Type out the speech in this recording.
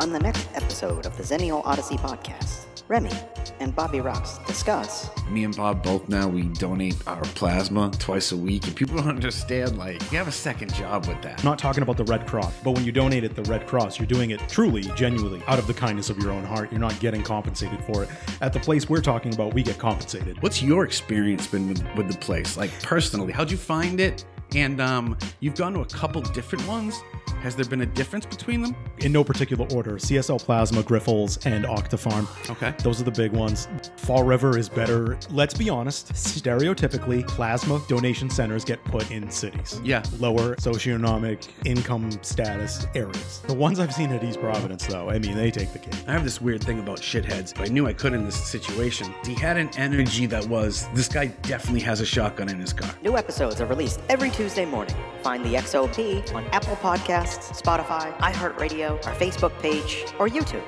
On the next episode of the Xennial Odyssey podcast, Remy and Bobby Rox discuss Me and Bob both now we donate our plasma twice a week, and people don't understand. Like, you have a second job with that. I'm not talking about the Red Cross, but when you donate at the Red Cross, you're doing it truly, genuinely, out of the kindness of your own heart. You're not getting compensated for it. At the place we're talking about, we get compensated. What's your experience been with, with the place? Like personally, how'd you find it? And um, you've gone to a couple different ones. Has there been a difference between them? In no particular order CSL Plasma, Grifols, and Octapharma. Okay. Those are the big ones. Fall River is better. Let's be honest, stereotypically, plasma donation centers get put in cities. Yeah. Lower socioeconomic income status areas. The ones I've seen at East Providence, though, I mean, they take the cake. I have this weird thing about shitheads. But I knew I could in this situation. He had an energy that was this guy definitely has a shotgun in his car. new episodes are released every Tuesday morning. Find the XOP on Apple Podcasts, Spotify, iHeartRadio, our Facebook page, or YouTube.